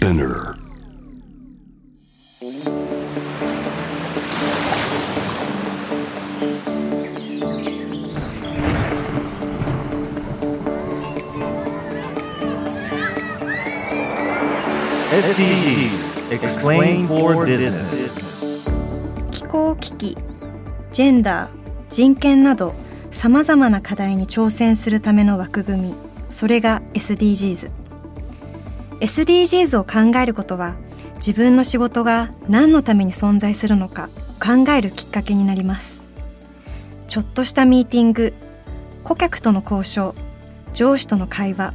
Spinner. SDGs Explain for Business. 気候危機ジェンダー人権などさまざまな課題に挑戦するための枠組み。それが SDGs SDGs を考えることは自分の仕事が何のために存在するのか考えるきっかけになります。ちょっとしたミーティング顧客との交渉上司との会話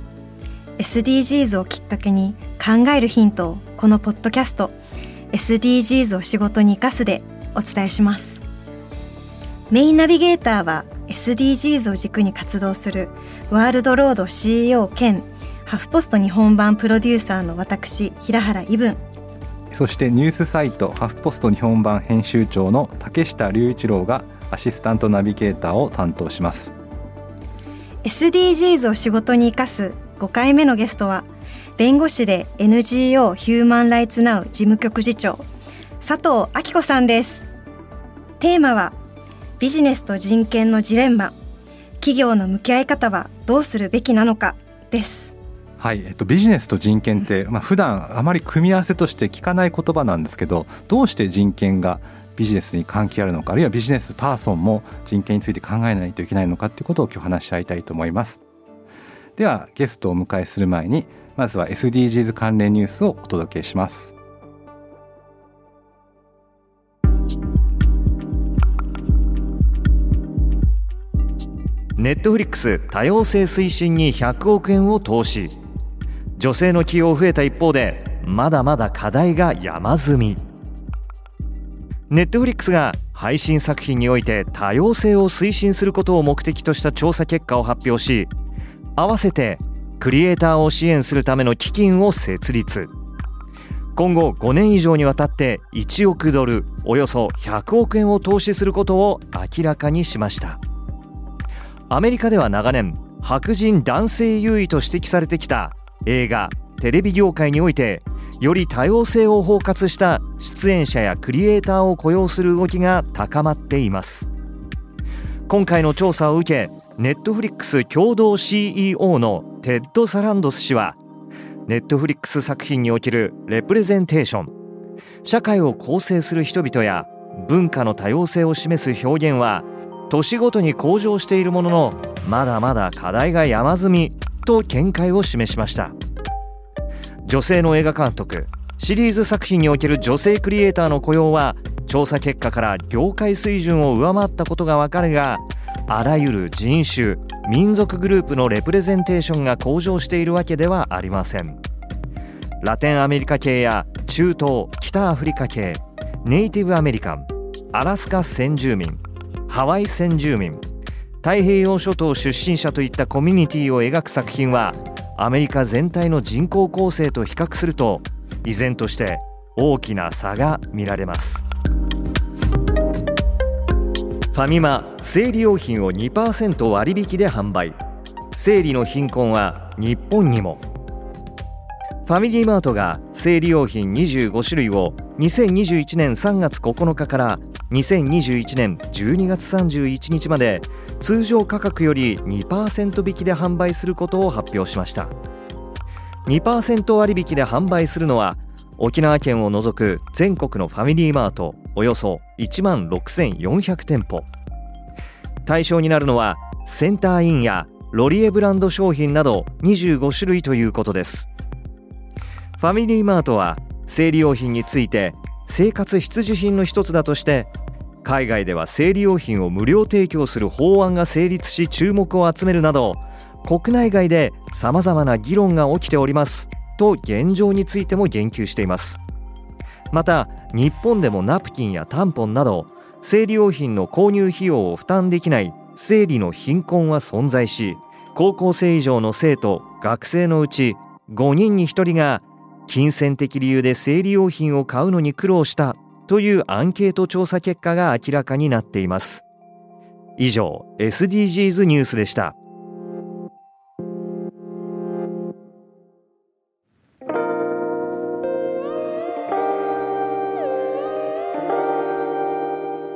SDGs をきっかけに考えるヒントをこのポッドキャスト SDGs を仕事に生かすでお伝えします。メインナビゲーターは SDGs を軸に活動するワールドロード CEO 兼ハフポスト日本版プロデューサーの私平原伊文。そしてニュースサイトハフポスト日本版編集長の竹下隆一郎がアシスタントナビゲーターを担当します。SDGs を仕事に生かす5回目のゲストは弁護士で NGO ヒューマンライツナウ事務局次長佐藤明子さんです。テーマはビジネスと人権のジレンマ。企業の向き合い方はどうするべきなのかですはい、えっと、ビジネスと人権って、まあ普段あまり組み合わせとして聞かない言葉なんですけどどうして人権がビジネスに関係あるのかあるいはビジネスパーソンも人権について考えないといけないのかっていうことを今日話し合いたいと思います。ではゲストをお迎えする前にまずは SDGs 関連ニュースをお届けします。ネットフリックス多様性推進に100億円を投資。女性の起用増えた一方でまだまだ課題が山積み。ネットフリックスが配信作品において多様性を推進することを目的とした調査結果を発表し合わせてクリエイターを支援するための基金を設立。今後5年以上にわたって1億ドルおよそ100億円を投資することを明らかにしました。アメリカでは長年白人男性優位と指摘されてきた映画テレビ業界においてより多様性を包括した出演者やクリエイターを雇用する動きが高まっています。今回の調査を受けネットフリックス共同 CEO のテッド・サランドス氏はネットフリックス作品におけるレプレゼンテーション社会を構成する人々や文化の多様性を示す表現は年ごとに向上しているもののまだまだ課題が山積み。と見解を示しました女性の映画監督シリーズ作品における女性クリエイターの雇用は調査結果から業界水準を上回ったことがわかるがあらゆる人種民族グループのレプレゼンテーションが向上しているわけではありません。ラテンアメリカ系や中東北アフリカ系ネイティブアメリカンアラスカ先住民ハワイ先住民太平洋諸島出身者といったコミュニティを描く作品はアメリカ全体の人口構成と比較すると依然として大きな差が見られます。ファミマ生理用品を2%割引で販売。生理の貧困は日本にも。ファミリーマートが生理用品25種類を2021年3月9日から2021年12月31日まで通常価格より2%引きで販売することを発表しました。2%割引で販売するのは沖縄県を除く全国のファミリーマートおよそ1万6400店舗。対象になるのはセンターインやロリエブランド商品など25種類ということです。ファミリーマートは生理用品について生活必需品の一つだとして海外では生理用品を無料提供する法案が成立し注目を集めるなど国内外でさまざまな議論が起きておりますと現状についても言及しています。また日本でもナプキンやタンポンなど生理用品の購入費用を負担できない生理の貧困は存在し高校生以上の生徒学生のうち5人に1人が金銭的理由で生理用品を買うのに苦労したというアンケート調査結果が明らかになっています。以上 SDGs ニュースでした。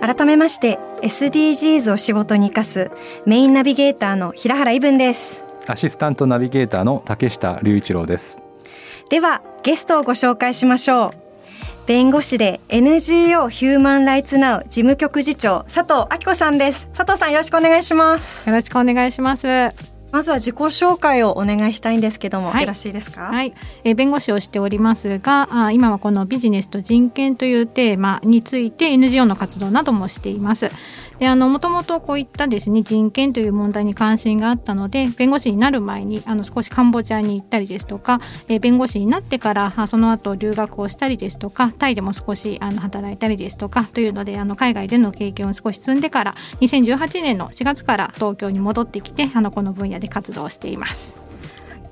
改めまして SDGs を仕事に生かすメインナビゲーターの平原伊文です。アシスタントナビゲーターの竹下隆一郎です。ではゲストをご紹介しましょう。弁護士で NGO ヒューマンライツナウ事務局次長佐藤明子さんです。佐藤さんよろしくお願いします。よろしくお願いします。まずは自己紹介をお願いしたいんですけども、はい、よろしいですか？はい、えー、弁護士をしておりますが、あ今はこのビジネスと人権というテーマについて NGO の活動などもしています。であのもともとこういったですね人権という問題に関心があったので弁護士になる前にあの少しカンボジアに行ったりですとか、えー、弁護士になってからその後留学をしたりですとかタイでも少しあの働いたりですとかというのであの海外での経験を少し積んでから2018年の4月から東京に戻ってきてあのこの分野で活動しています。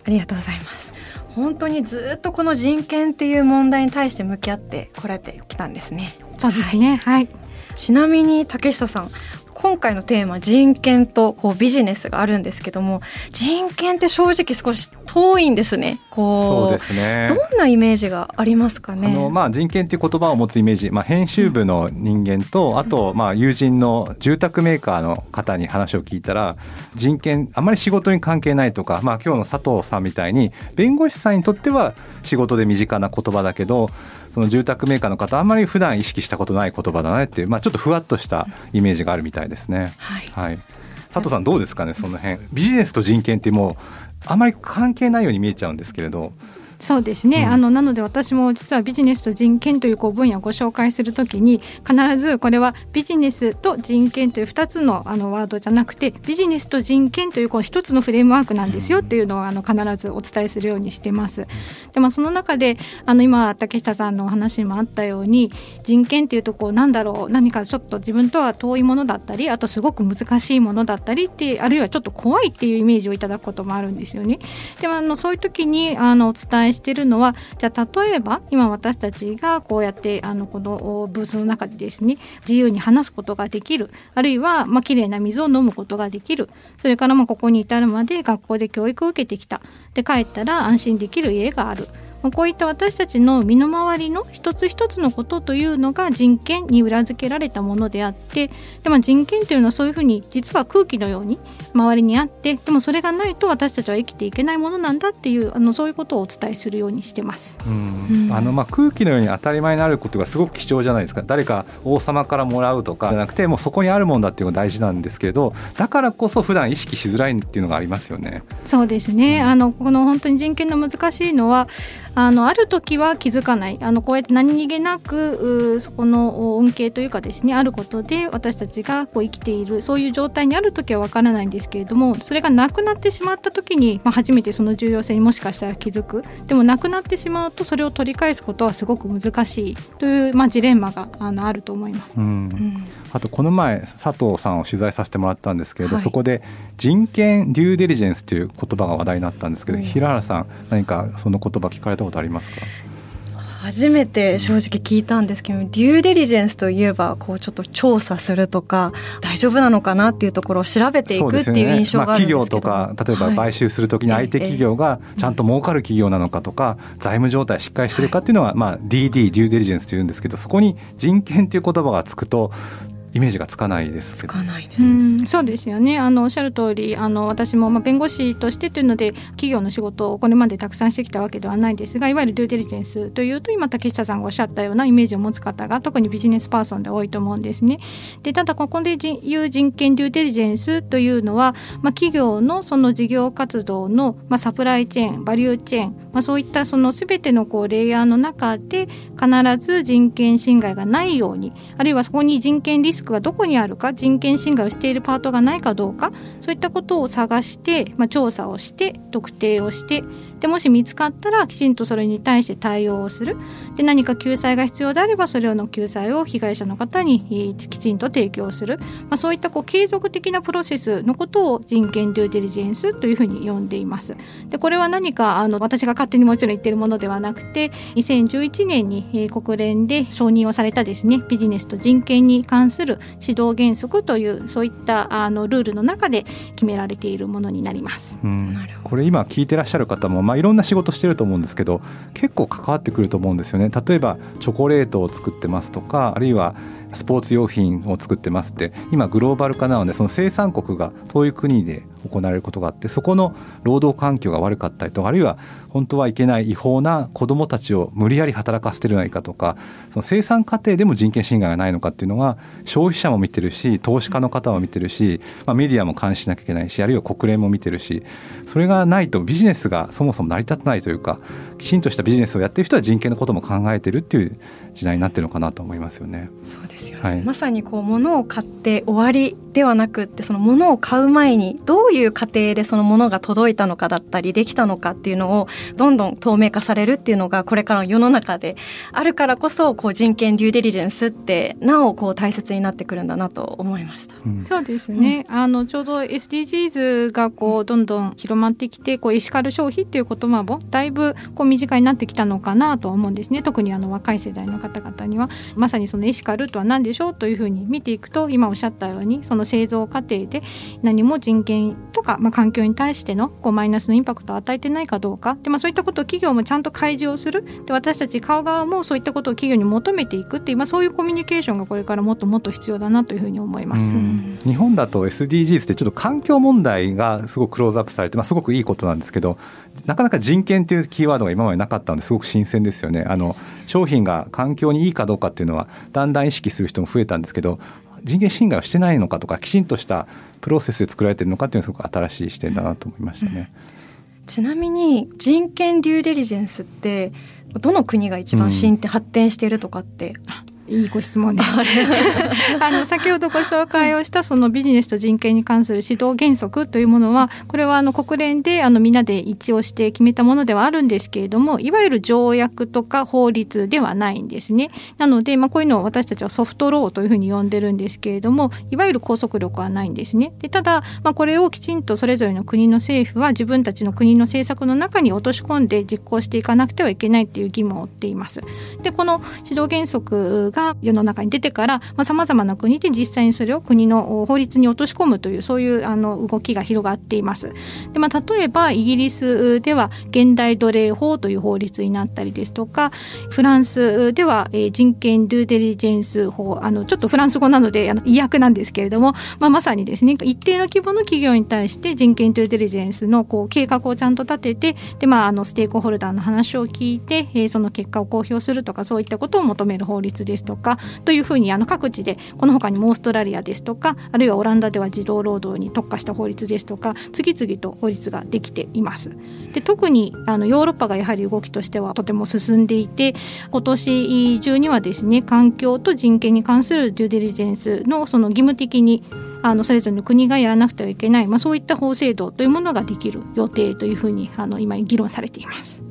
ありがとうございます本当にずっとこの人権っていう問題に対して向き合ってこられてきたんですね。そうですね。はい、はいちなみに竹下さん今回のテーマ人権とこうビジネスがあるんですけども人権って正直少し遠いんですね。こうそうですね。どんなイメージがありますかね。あの、まあ、人権っていう言葉を持つイメージ、まあ、編集部の人間と、うん、あとまあ友人の住宅メーカーの方に話を聞いたら人権あまり仕事に関係ないとか、まあ、今日の佐藤さんみたいに弁護士さんにとっては仕事で身近な言葉だけどその住宅メーカーの方あんまり普段意識したことない言葉だねっていう、まあ、ちょっとふわっとしたイメージがあるみたいですね。はい、はい、佐藤さんどうですかねその辺。ビジネスと人権ってもうあまり関係ないように見えちゃうんですけれど。そうですね、うん、あのなので私も実はビジネスと人権というこう分野をご紹介するときに必ずこれはビジネスと人権という2つのあのワードじゃなくてビジネスと人権というこう1つのフレームワークなんですよっていうのをあの必ずお伝えするようにしてます。でまあ、その中であの今竹下さんのお話にもあったように人権っていうとこうなんだろう何かちょっと自分とは遠いものだったりあとすごく難しいものだったりってあるいはちょっと怖いっていうイメージをいただくこともあるんですよね。でもあのそういう時にあのお伝えしてるのはじゃあ例えば今私たちがこうやってあのこのブースの中でですね自由に話すことができる。あるいはまあ綺麗な水を飲むことができる。それからまあここに至るまで学校で教育を受けてきた。で帰ったら安心できる家がある。こういった私たちの身の回りの一つ一つのことというのが人権に裏付けられたものであってでも人権というのはそういうふうに実は空気のように周りにあってでもそれがないと私たちは生きていけないものなんだっていうあのそういうことをお伝えするようにしてます。うんあのまあ空気のように当たり前になることがすごく貴重じゃないですか誰か王様からもらうとかじゃなくてもうそこにあるもんだっていうのが大事なんですけれどだからこそ普段意識しづらいっていうのがありますよね。そうですね、うん、あのこの本当に人権の難しいのはあのある時は気づかない。あのこうやって何気なくそこの恩恵というかですねあることで私たちがこう生きているそういう状態にある時はわからないんですけれどもそれがなくなってしまった時に、まあ、初めてその重要性にもしかしたら気づく。でもなくなってしまうとそれを取り返すことはすごく難しいという、まあ、ジレンマがあのあると思います。うん、うんあとこの前佐藤さんを取材させてもらったんですけれど、はい、そこで人権デューデリジェンスという言葉が話題になったんですけど、平原さん何かその言葉聞かれたことありますか？初めて正直聞いたんですけど、デューデリジェンスといえばこうちょっと調査するとか大丈夫なのかなっていうところを調べていくっていう印象があるんですけど、ねまあ、企業とか例えば買収するときに相手企業がちゃんと儲かる企業なのかとか、財務状態しっかりしてるかっていうのは、まあ、DD デューデリジェンスというんですけどそこに人権っていう言葉がつくとイメージがつかないですつかないです、ね、そうですよね。あのおっしゃる通りあの私もまあ弁護士としてというので企業の仕事をこれまでたくさんしてきたわけではないですがいわゆるデューデリジェンスというと今竹下さんがおっしゃったようなイメージを持つ方が特にビジネスパーソンで多いと思うんですね。でただここでいう人権デューデリジェンスというのは、まあ、企業のその事業活動の、まあ、サプライチェーンバリューチェーン、まあ、そういったその全てのこうレイヤーの中で必ず人権侵害がないようにあるいはそこに人権リスクがどこにあるか人権侵害をしているパートがないかどうかそういったことを探して、まあ、調査をして特定をしてでもし見つかったらきちんとそれに対して対応をするで何か救済が必要であればそれの救済を被害者の方にきちんと提供する、まあ、そういったこう継続的なプロセスのことを人権デューデリジェンスというふうに呼んでいます。でこれは何かあの私が勝手にもちろん言ってるものではなくて2011年に国連で承認をされたですねビジネスと人権に関する指導原則というそういったあのルールの中で決められているものになります。うん、これ今聞いてらっしゃる方も、まあ、いろんな仕事してると思うんですけど結構関わってくると思うんですよね。例えばチョコレートを作ってますとかあるいはスポーツ用品を作ってますって今グローバル化なのでその生産国が遠い国で行われることがあってそこの労働環境が悪かったりとかあるいは本当はいけない違法な子どもたちを無理やり働かせてるないかとかその生産過程でも人権侵害がないのかっていうのが消費者も見てるし投資家の方も見てるし、まあ、メディアも監視しなきゃいけないしあるいは国連も見てるしそれがないとビジネスがそもそも成り立たないというかきちんとしたビジネスをやってる人は人権のことも考えてるっていう時代になってるのかなと思いますよね。そうですよね、はい、まさにこう物を買って終わりではなくってその物を買う前にどういう過程でその物が届いたのかだったりできたのかっていうのをどんどん透明化されるっていうのがこれからの世の中であるからこそこう人権デューデリジェンスってなおこう大切になってくるんだなと思いました。うん、そうですね、うん、あのちょうど SDGs がこうどんどん広まってきてこうエシカル消費っていう言葉もだいぶこう身近になってきたのかなと思うんですね。特にあの若い世代の方々には。まさにそのエシカルとは何でしょうというふうに見ていくと今おっしゃったようにその製造過程で何も人権とか、まあ、環境に対してのこうマイナスのインパクトを与えてないかどうかで、まあ、そういったことを企業もちゃんと開示をするで私たち買う側もそういったことを企業に求めていくっていう、まあ、そういうコミュニケーションがこれからもっともっと必要だなというふうに思います。日本だと SDGs ってちょっと環境問題がすごくクローズアップされて、まあ、すごくいいことなんですけどなかなか人権というキーワードが今までなかったのですごく新鮮ですよね。あの商品が環境にいいかどうかっていうのはだんだん意識する人も増えたんですけど人権侵害をしてないのかとかきちんとしたプロセスで作られてるのかっていうのはすごく新しい視点だなと思いましたね。うん、ちなみに人権デューデリジェンスってどの国が一番進展、うん、発展しているとかっていいご質問です。あ の先ほどご紹介をしたそのビジネスと人権に関する指導原則というものはこれはあの国連であのみんなで一致をして決めたものではあるんですけれどもいわゆる条約とか法律ではないんですね。なので、まあ、こういうのを私たちはソフトローというふうに呼んでるんですけれどもいわゆる拘束力はないんですね。でただ、まあ、これをきちんとそれぞれの国の政府は自分たちの国の政策の中に落とし込んで実行していかなくてはいけないっていう義務を負っています。でこの指導原則が世の中に出てからさまざ、まな国で実際にそれを国の法律に落とし込むというそういうあの動きが広がっています。でまあ、例えばイギリスでは現代奴隷法という法律になったりですとかフランスでは、えー、人権ドゥーデリジェンス法あのちょっとフランス語なのであの意訳なんですけれども、まあ、まさにですね一定の規模の企業に対して人権ドゥーデリジェンスのこう計画をちゃんと立ててで、まあ、あのステークホルダーの話を聞いて、えー、その結果を公表するとかそういったことを求める法律ですとかというふうにあの各地でこの他にもオーストラリアですとかあるいはオランダでは児童労働に特化した法律ですとか次々と法律ができています。で特にあのヨーロッパがやはり動きとしてはとても進んでいて今年中にはですね環境と人権に関するデューデリジェンスのその義務的にあのそれぞれの国がやらなくてはいけない、まあ、そういった法制度というものができる予定というふうにあの今議論されています。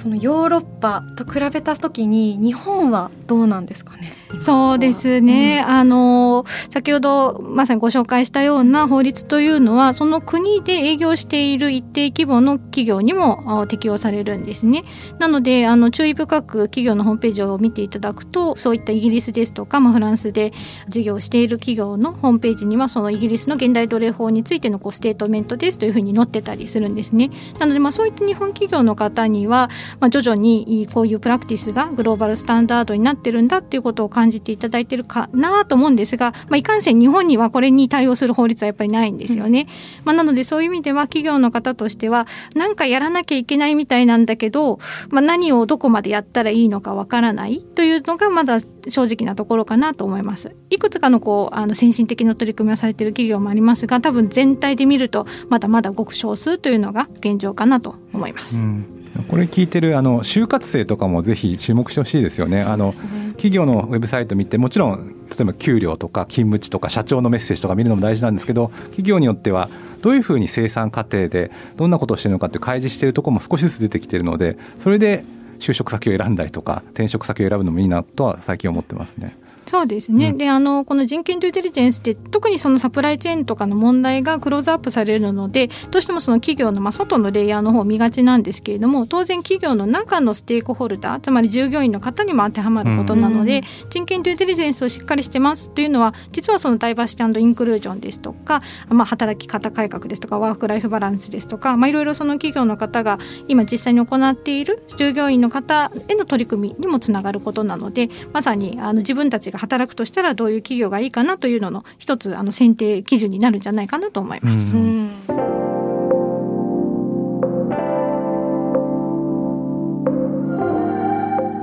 そのヨーロッパと比べた時に日本はどうなんですかね？そうですね、うん、あの先ほどまさにご紹介したような法律というのはその国で営業している一定規模の企業にも適用されるんですね。なのであの注意深く企業のホームページを見ていただくとそういったイギリスですとか、まあ、フランスで事業をしている企業のホームページにはそのイギリスの現代奴隷法についてのこうステートメントですというふうに載ってたりするんですね。なのでまあそういった日本企業の方には、まあ、徐々にこういうプラクティスがグローバルスタンダードになってるんだっていうことを感じていただいてるかなと思うんですが、まあ、いかんせん日本にはこれに対応する法律はやっぱりないんですよね。うん、まあ、なのでそういう意味では企業の方としては何かやらなきゃいけないみたいなんだけど、まあ、何をどこまでやったらいいのかわからないというのがまだ正直なところかなと思います。いくつかのこうあの先進的な取り組みをされている企業もありますが多分全体で見るとまだまだごく少数というのが現状かなと思います。うんこれ聞いてるあの就活生とかもぜひ注目してほしいですよね。ねあの企業のウェブサイト見てもちろん例えば給料とか勤務地とか社長のメッセージとか見るのも大事なんですけど企業によってはどういうふうに生産過程でどんなことをしてるのかって開示しているところも少しずつ出てきてるのでそれで就職先を選んだりとか転職先を選ぶのもいいなとは最近思ってますね。そうですね、うん、であのこの人権デューティリジェンスって特にそのサプライチェーンとかの問題がクローズアップされるのでどうしてもその企業の、まあ、外のレイヤーの方を見がちなんですけれども当然企業の中のステークホルダーつまり従業員の方にも当てはまることなので、うん、人権デューティリジェンスをしっかりしてますというのは実はそのダイバーシティインクルージョンですとか、まあ、働き方改革ですとかワーク・ライフ・バランスですとか、まあ、いろいろその企業の方が今実際に行っている従業員の方への取り組みにもつながることなのでまさにあの自分たちが働くとしたらどういう企業がいいかなというのの一つあの選定基準になるんじゃないかなと思います。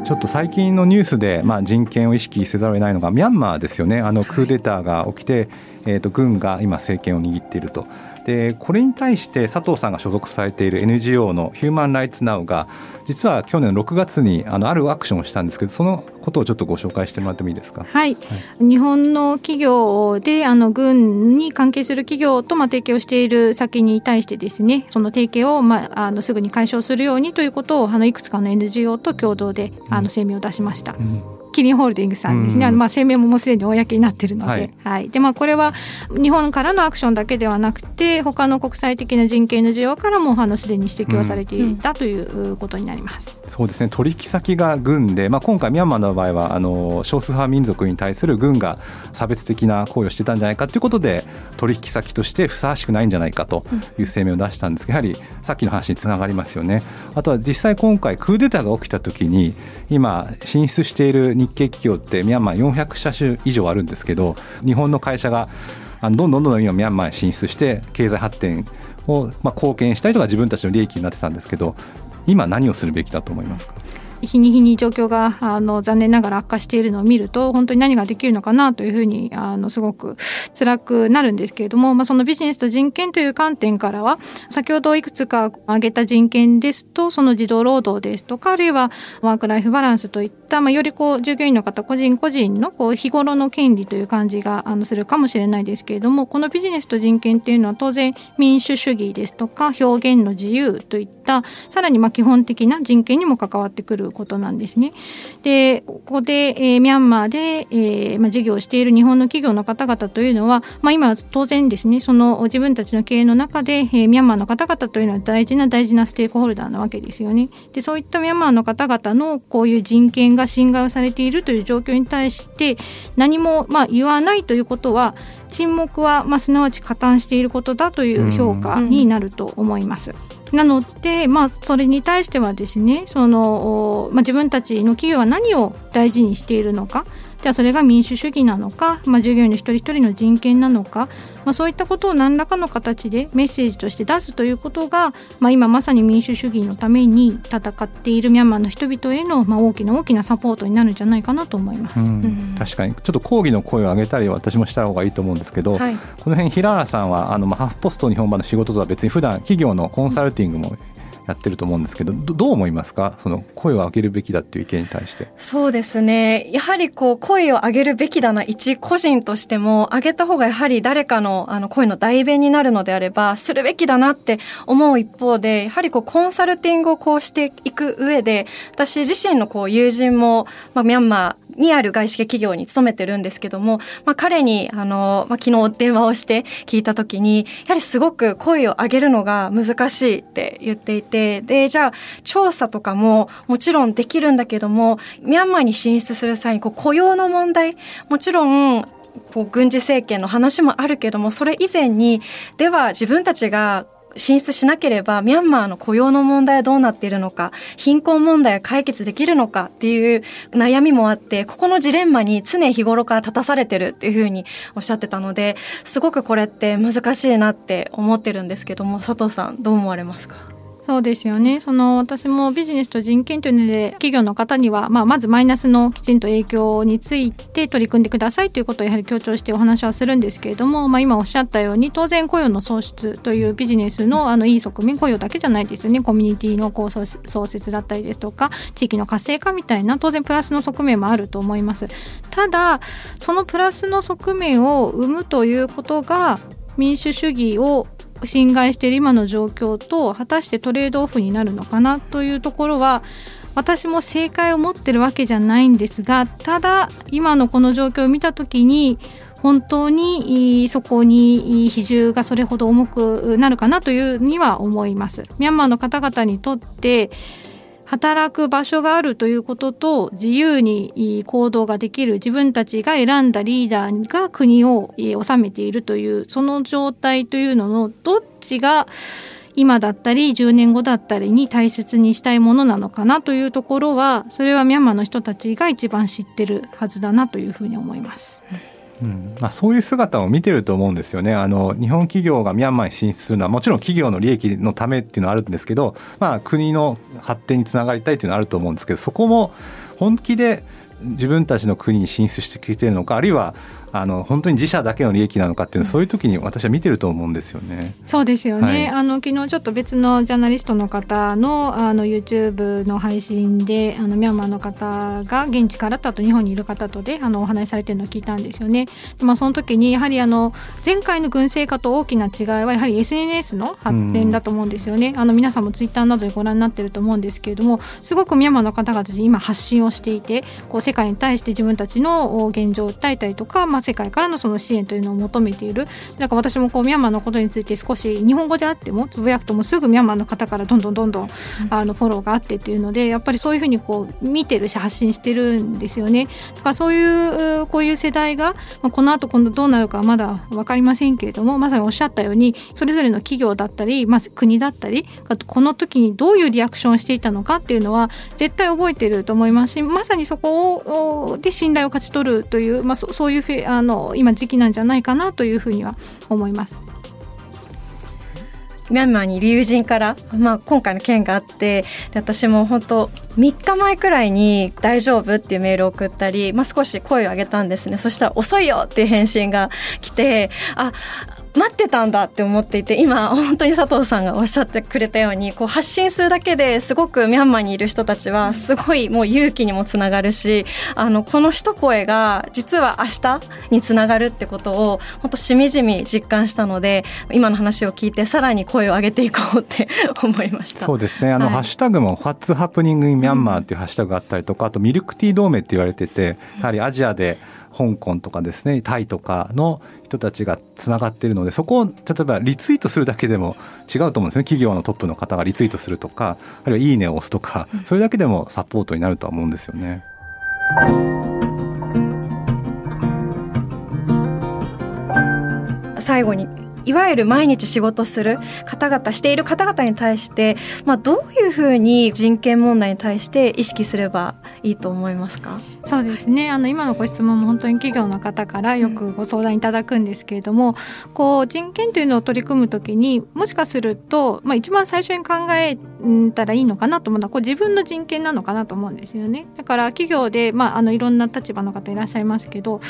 ちょっと最近のニュースで、まあ、人権を意識せざるを得ないのがミャンマーですよね。あのクーデターが起きて、えー、と軍が今政権を握っているとでこれに対して佐藤さんが所属されている NGO のヒューマン・ライツ・ナウが実は去年6月にあのあるアクションをしたんですけどそのことをちょっとご紹介してもらってもいいですか？はい、はい、日本の企業であの軍に関係する企業とまあ提携をしている先に対してですねその提携をまああのすぐに解消するようにということをあのいくつかの NGO と共同であの声明を出しました。うんキリンホールディングスさんですね、うん、まあ、声明ももうすでに公になっているので。はい、はい、でまあ、これは日本からのアクションだけではなくて他の国際的な人権の需要からもあのすでに指摘をされていた、ということになります。そうですね。取引先が軍で、まあ、今回ミャンマーの場合はあの少数派民族に対する軍が差別的な行為をしてたんじゃないかということで取引先としてふさわしくないんじゃないかという声明を出したんですがやはりさっきの話につながりますよね。あとは実際今回クーデターが起きた時に今進出している日系企業ってミャンマー400社種以上あるんですけど日本の会社がどんどんどんどん今ミャンマーに進出して経済発展をま貢献したりとか自分たちの利益になってたんですけど今何をするべきだと思いますか？日に日に状況があの残念ながら悪化しているのを見ると本当に何ができるのかなというふうにあのすごく辛くなるんですけれども、まあ、そのビジネスと人権という観点からは先ほどいくつか挙げた人権ですとその児童労働ですとかあるいはワーク・ライフ・バランスといった、まあ、よりこう従業員の方個人個人のこう日頃の権利という感じがあのするかもしれないですけれどもこのビジネスと人権っていうのは当然民主主義ですとか表現の自由といったたさらにま基本的な人権にも関わってくることなんですね。でここで、えー、ミャンマーで、えーま、事業をしている日本の企業の方々というのは、まあ、今当然ですねその自分たちの経営の中で、えー、ミャンマーの方々というのは大事な大事なステークホルダーなわけですよね。でそういったミャンマーの方々のこういう人権が侵害をされているという状況に対して何もま言わないということは沈黙はまあすなわち加担していることだという評価になると思います。うんなので、まあ、それに対してはですねその、まあ、自分たちの企業は何を大事にしているのかじゃあそれが民主主義なのか、まあ、従業員の一人一人の人権なのか、まあ、そういったことを何らかの形でメッセージとして出すということが、まあ、今まさに民主主義のために戦っているミャンマーの人々への、まあ、大きな大きなサポートになるんじゃないかなと思います、うん、確かにちょっと抗議の声を上げたり私もした方がいいと思うんですけど、はい、この辺平原さんはあの、まあ、ハーフポスト日本版の仕事とは別に普段企業のコンサルティングもやってると思うんですけどどう思いますか？その声を上げるべきだっていう意見に対して。そうですね。やはりこう声を上げるべきだな一個人としても上げた方がやはり誰かのあの声の代弁になるのであればするべきだなって思う一方でやはりこうコンサルティングをこうしていく上で私自身のこう友人も、まあ、ミャンマーにある外資系企業に勤めてるんですけども、まあ、彼にあの、まあ、昨日電話をして聞いた時にやはりすごく声を上げるのが難しいって言っていてでじゃあ調査とかももちろんできるんだけどもミャンマーに進出する際にこう雇用の問題もちろんこう軍事政権の話もあるけどもそれ以前にでは自分たちが進出しなければミャンマーの雇用の問題はどうなっているのか貧困問題は解決できるのかっていう悩みもあってここのジレンマに常日頃から立たされてるっていうふうにおっしゃってたのですごくこれって難しいなって思ってるんですけども佐藤さんどう思われますか？そうですよねその私もビジネスと人権というので企業の方には、まあ、まずマイナスのきちんと影響について取り組んでくださいということをやはり強調してお話はするんですけれども、まあ、今おっしゃったように当然雇用の創出というビジネスのあのいい側面雇用だけじゃないですよねコミュニティのこう創設だったりですとか地域の活性化みたいな当然プラスの側面もあると思います。ただそのプラスの側面を生むということが民主主義を侵害している今の状況と果たしてトレードオフになるのかなというところは私も正解を持ってるわけじゃないんですがただ今のこの状況を見た時に本当にそこに比重がそれほど重くなるかなというには思います。ミャンマーの方々にとって働く場所があるということと自由に行動ができる自分たちが選んだリーダーが国を治めているというその状態というののどっちが今だったり10年後だったりに大切にしたいものなのかなというところはそれはミャンマーの人たちが一番知ってるはずだなというふうに思います。うんうん。まあ、そういう姿を見てると思うんですよね。あの日本企業がミャンマーに進出するのはもちろん企業の利益のためっていうのはあるんですけど、まあ、国の発展につながりたいっていうのはあると思うんですけどそこも本気で自分たちの国に進出してきてるのかあるいはあの本当に自社だけの利益なのかっていうのはそういう時に私は見てると思うんですよね。そうですよね。はい、あの昨日ちょっと別のジャーナリストの方のあの YouTube の配信であのミャンマーの方が現地からとあと日本にいる方とであのお話しされてるのを聞いたんですよね。まあその時にやはりあの前回の軍政化と大きな違いはやはり SNS の発展だと思うんですよね。あの皆さんもツイッターなどでご覧になってると思うんですけれども、すごくミャンマーの方々に今発信をしていて、こう世界に対して自分たちの現状を訴えたりとか、まあ世界からのその支援というのを求めているなんか私もこうミャンマーのことについて少し日本語であってもつぶやくともすぐミャンマーの方からどんどんどんどんあのフォローがあってっていうのでやっぱりそういうふうにこう見てるし発信してるんですよね。だからそういうこういう世代が、まあ、この後今度どうなるかまだ分かりませんけれどもまさにおっしゃったようにそれぞれの企業だったり、まあ、国だったりこの時にどういうリアクションをしていたのかっていうのは絶対覚えてると思いますしまさにそこをで信頼を勝ち取るという、まあ、そそういうフェあの今時期なんじゃないかなというふうには思います。ミャンマーに友人から、まあ、今回の件があって私も本当3日前くらいに「大丈夫?」っていうメールを送ったり、まあ、少し声を上げたんですねそしたら「遅いよ!」っていう返信が来てあ待ってたんだって思っていて今本当に佐藤さんがおっしゃってくれたようにこう発信するだけですごくミャンマーにいる人たちはすごいもう勇気にもつながるしあのこの一声が実は明日につながるってことを本当しみじみ実感したので今の話を聞いてさらに声を上げていこうって 思いました。そうですね。あの、はい、ハッシュタグも「What's Happening in Myanmar」っていうハッシュタグがあったりとかあとミルクティー同盟って言われててやはりアジアで香港とかですねタイとかの人たちがつながっているのでそこを例えばリツイートするだけでも違うと思うんですね企業のトップの方がリツイートするとかあるいは「いいね」を押すとかそれだけでもサポートになるとは思うんですよね。最後にいわゆる毎日仕事する方々している方々に対して、まあ、どういうふうに人権問題に対して意識すればいいと思いますか？そうですね。あの今のご質問も本当に企業の方からよくご相談いただくんですけれども、うん、こう人権というのを取り組む時にもしかすると、まあ、一番最初に考えたらいいのかなと思うのはこう自分の人権なのかなと思うんですよね。だから企業で、まあ、あのいろんな立場の方いらっしゃいますけど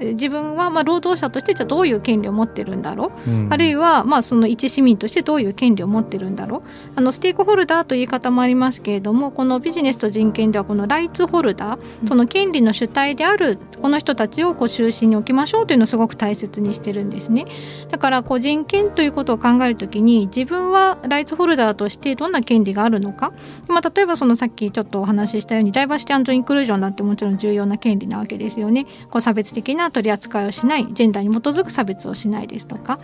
自分はまあ労働者としてじゃどういう権利を持ってるんだろう、うん、あるいはまあその一市民としてどういう権利を持ってるんだろう？あのステークホルダーという言い方もありますけれどもこのビジネスと人権ではこのライツホルダーその権利の主体であるこの人たちをこう中心に置きましょうというのをすごく大切にしてるんですね。だからこう人権ということを考えるときに自分はライツホルダーとしてどんな権利があるのか、まあ、例えばそのさっきちょっとお話ししたようにダイバーシティインクルージョンだってもちろん重要な権利なわけですよね。こう差別的な取り扱いをしないジェンダーに基づく差別をしないですとか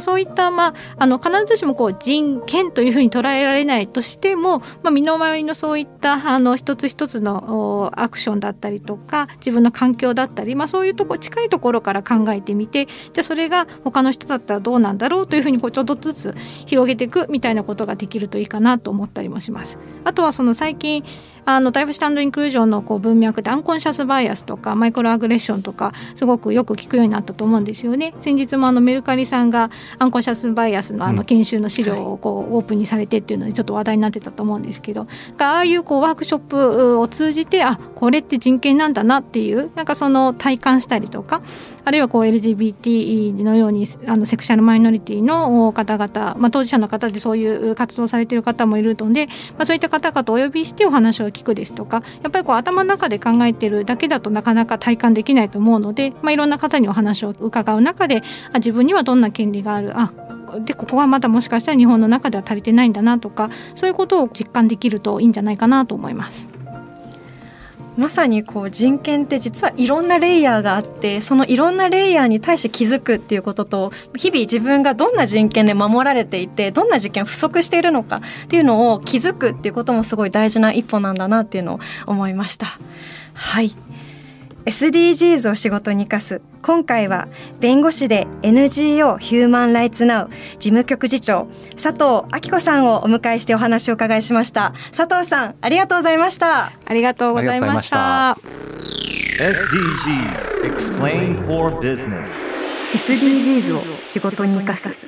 そういった、まあ、あの必ずしもこう人権というふうに捉えられないとしても、まあ、身の回りのそういったあの一つ一つのアクションだったりとか自分の環境だったり、まあ、そういうとこ近いところから考えてみてじゃあそれが他の人だったらどうなんだろうというふうにこうちょっとずつ広げていくみたいなことができるといいかなと思ったりもします。あとはその最近あのダイブスタンドインクルージョンのこう文脈でアンコンシャスバイアスとかマイクロアグレッションとかすごくよく聞くようになったと思うんですよね。先日もあのメルカリさんがアンコンシャスバイアスのあの研修の資料をこうオープンにされてっていうのでちょっと話題になってたと思うんですけどああいうこうワークショップを通じてあこれって人権なんだなっていうなんかその体感したりとかあるいはこう LGBT のようにあのセクシャルマイノリティの方々、まあ、当事者の方でそういう活動されている方もいるので、まあ、そういった方々をお呼びしてお話を聞くですとかやっぱりこう頭の中で考えてるだけだとなかなか体感できないと思うので、まあ、いろんな方にお話を伺う中であ自分にはどんな権利があるあでここはまだもしかしたら日本の中では足りてないんだなとかそういうことを実感できるといいんじゃないかなと思います。まさにこう人権って実はいろんなレイヤーがあってそのいろんなレイヤーに対して気づくっていうことと日々自分がどんな人権で守られていてどんな事件不足しているのかっていうのを気づくっていうこともすごい大事な一歩なんだなっていうのを思いました。はい SDGs を仕事に生かす。今回は弁護士で NGO ヒューマンライツナウ事務局次長佐藤明子さんをお迎えしてお話を伺いしました。佐藤さんありがとうございました。ありがとうございました。SDGs Explain for Business SDGs を仕事に生かす。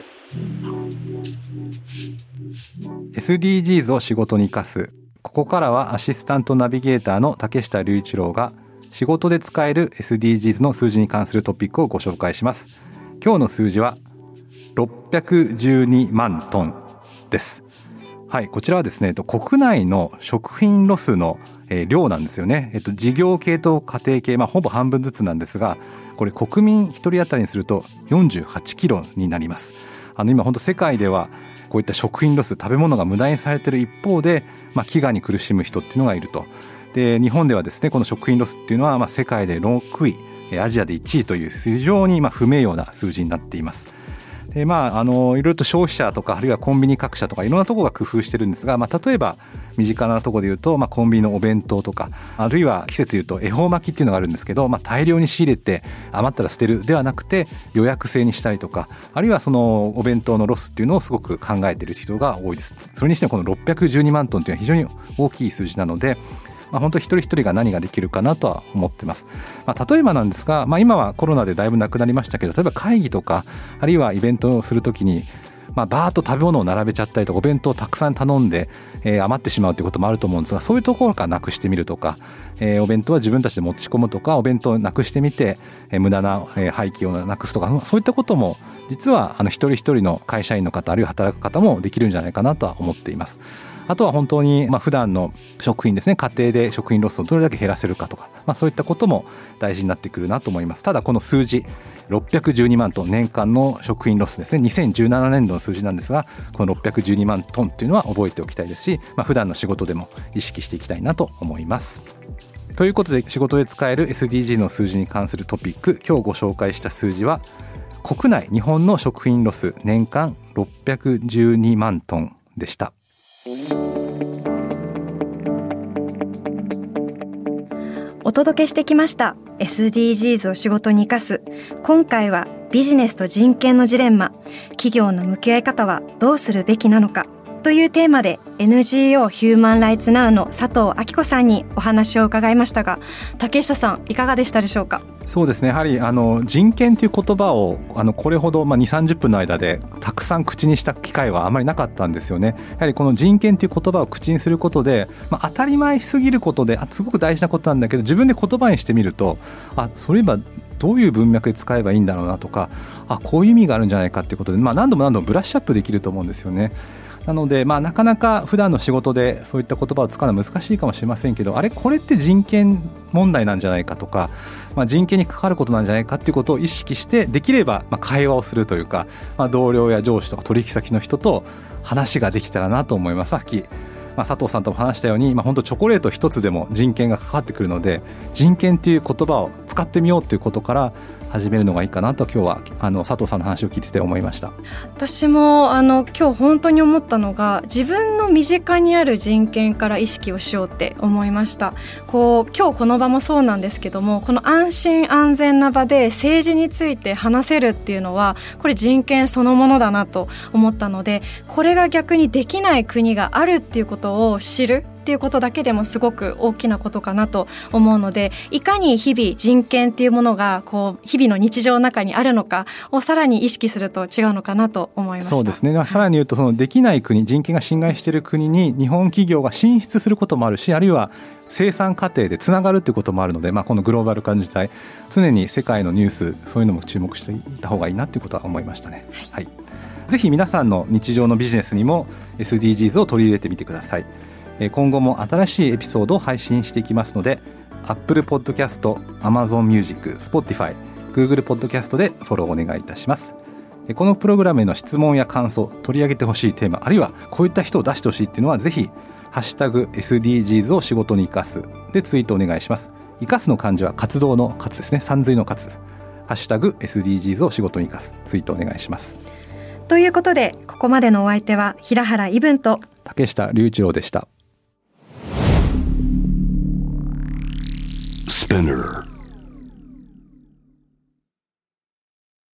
SDGs を仕事に生かす。ここからはアシスタントナビゲーターの竹下隆一郎が仕事で使える SDGs の数字に関するトピックをご紹介します。今日の数字は612万トンです。はいこちらはですね国内の食品ロスの量なんですよね、えっと、事業系と家庭系、まあ、ほぼ半分ずつなんですがこれ国民1人当たりにすると48キロになります。あの今本当世界ではこういった食品ロス食べ物が無駄にされている一方で、まあ、飢餓に苦しむ人っていうのがいると。で日本ではですねこの食品ロスっていうのはまあ世界で6位アジアで1位という非常にまあ不名誉な数字になっています。でまあ、あのいろいろと消費者とかあるいはコンビニ各社とかいろんなところが工夫してるんですが、まあ、例えば身近なところで言うと、まあ、コンビニのお弁当とかあるいは季節で言うと恵方巻きっていうのがあるんですけど、まあ、大量に仕入れて余ったら捨てるではなくて予約制にしたりとかあるいはそのお弁当のロスっていうのをすごく考えている人が多いですそれにしてもこの612万トンっていうのは非常に大きい数字なのでまあ、本当一人一人が何ができるかなとは思ってます。まあ、例えばなんですが、まあ、今はコロナでだいぶなくなりましたけど例えば会議とかあるいはイベントをするときにまあ、バーッと食べ物を並べちゃったりとかお弁当をたくさん頼んで、えー、余ってしまうということもあると思うんですがそういうところからなくしてみるとか、えー、お弁当は自分たちで持ち込むとかお弁当をなくしてみて、えー、無駄な、え廃棄をなくすとかそういったことも実はあの一人一人の会社員の方あるいは働く方もできるんじゃないかなとは思っています。あとは本当にまあ普段の食品ですね家庭で食品ロスをどれだけ減らせるかとか、まあ、そういったことも大事になってくるなと思います。ただこの数字612万トン年間の食品ロスですね。2017年度の数字なんですがこの612万トンっていうのは覚えておきたいですし、まあ、普段の仕事でも意識していきたいなと思います。ということで仕事で使える SDG の数字に関するトピック今日ご紹介した数字は国内日本の食品ロス年間612万トンでした。お届けしてきました。SDGs を仕事に生かす。今回はビジネスと人権のジレンマ。企業の向き合い方はどうするべきなのか。というテーマで NGO ヒューマンライツナウの佐藤明子さんにお話を伺いましたが竹下さんいかがでしたでしょうか？そうですね。やはりあの人権という言葉をあのこれほど、まあ、2 3 0分の間でたくさん口にした機会はあまりなかったんですよね。やはりこの人権という言葉を口にすることで、まあ、当たり前すぎることであすごく大事なことなんだけど自分で言葉にしてみるとあそういえばどういう文脈で使えばいいんだろうなとかあこういう意味があるんじゃないかっていうことで、まあ、何度も何度もブラッシュアップできると思うんですよね。なので、まあ、なかなか普段の仕事でそういった言葉を使うのは難しいかもしれませんけどあれこれって人権問題なんじゃないかとか、まあ、人権に関わることなんじゃないかっていうことを意識してできればまあ会話をするというか、まあ、同僚や上司とか取引先の人と話ができたらなと思います。さっきまあ、佐藤さんとも話したように、まあ、本当チョコレート一つでも人権が関わってくるので人権っていう言葉を使ってみようということから始めるのがいいかなと今日はあの佐藤さんの話を聞いてて思いました。私もあの今日本当に思ったのが自分の身近にある人権から意識をしようって思いました。こう今日この場もそうなんですけどもこの安心安全な場で政治について話せるっていうのはこれ人権そのものだなと思ったのでこれが逆にできない国があるっていうことを知る。っっていうことだけでもすごく大きなことかなと思うのでいかに日々人権っていうものがこう日々の日常の中にあるのかをさらに意識すると違うのかなと思いました。そうですね、さらに言うとそのできない国人権が侵害している国に日本企業が進出することもあるしあるいは生産過程でつながるということもあるので、まあ、このグローバル化の時代常に世界のニュースそういうのも注目していた方がいいなということは思いましたね。はい、はい、ぜひ皆さんの日常のビジネスにも SDGs を取り入れてみてください。今後も新しいエピソードを配信していきますので Apple Podcast、Amazon Music、Spotify、Google Podcast でフォローお願いいたします。このプログラムへの質問や感想取り上げてほしいテーマあるいはこういった人を出してほしいっていうのはぜひハッシュタグ SDGs を仕事に生かす。でツイートお願いします。生かすの漢字は活動の活ですね。三髄の活。ハッシュタグ SDGs を仕事に生かす。ツイートお願いします。ということでここまでのお相手は平原伊文と竹下隆一郎でした Spinner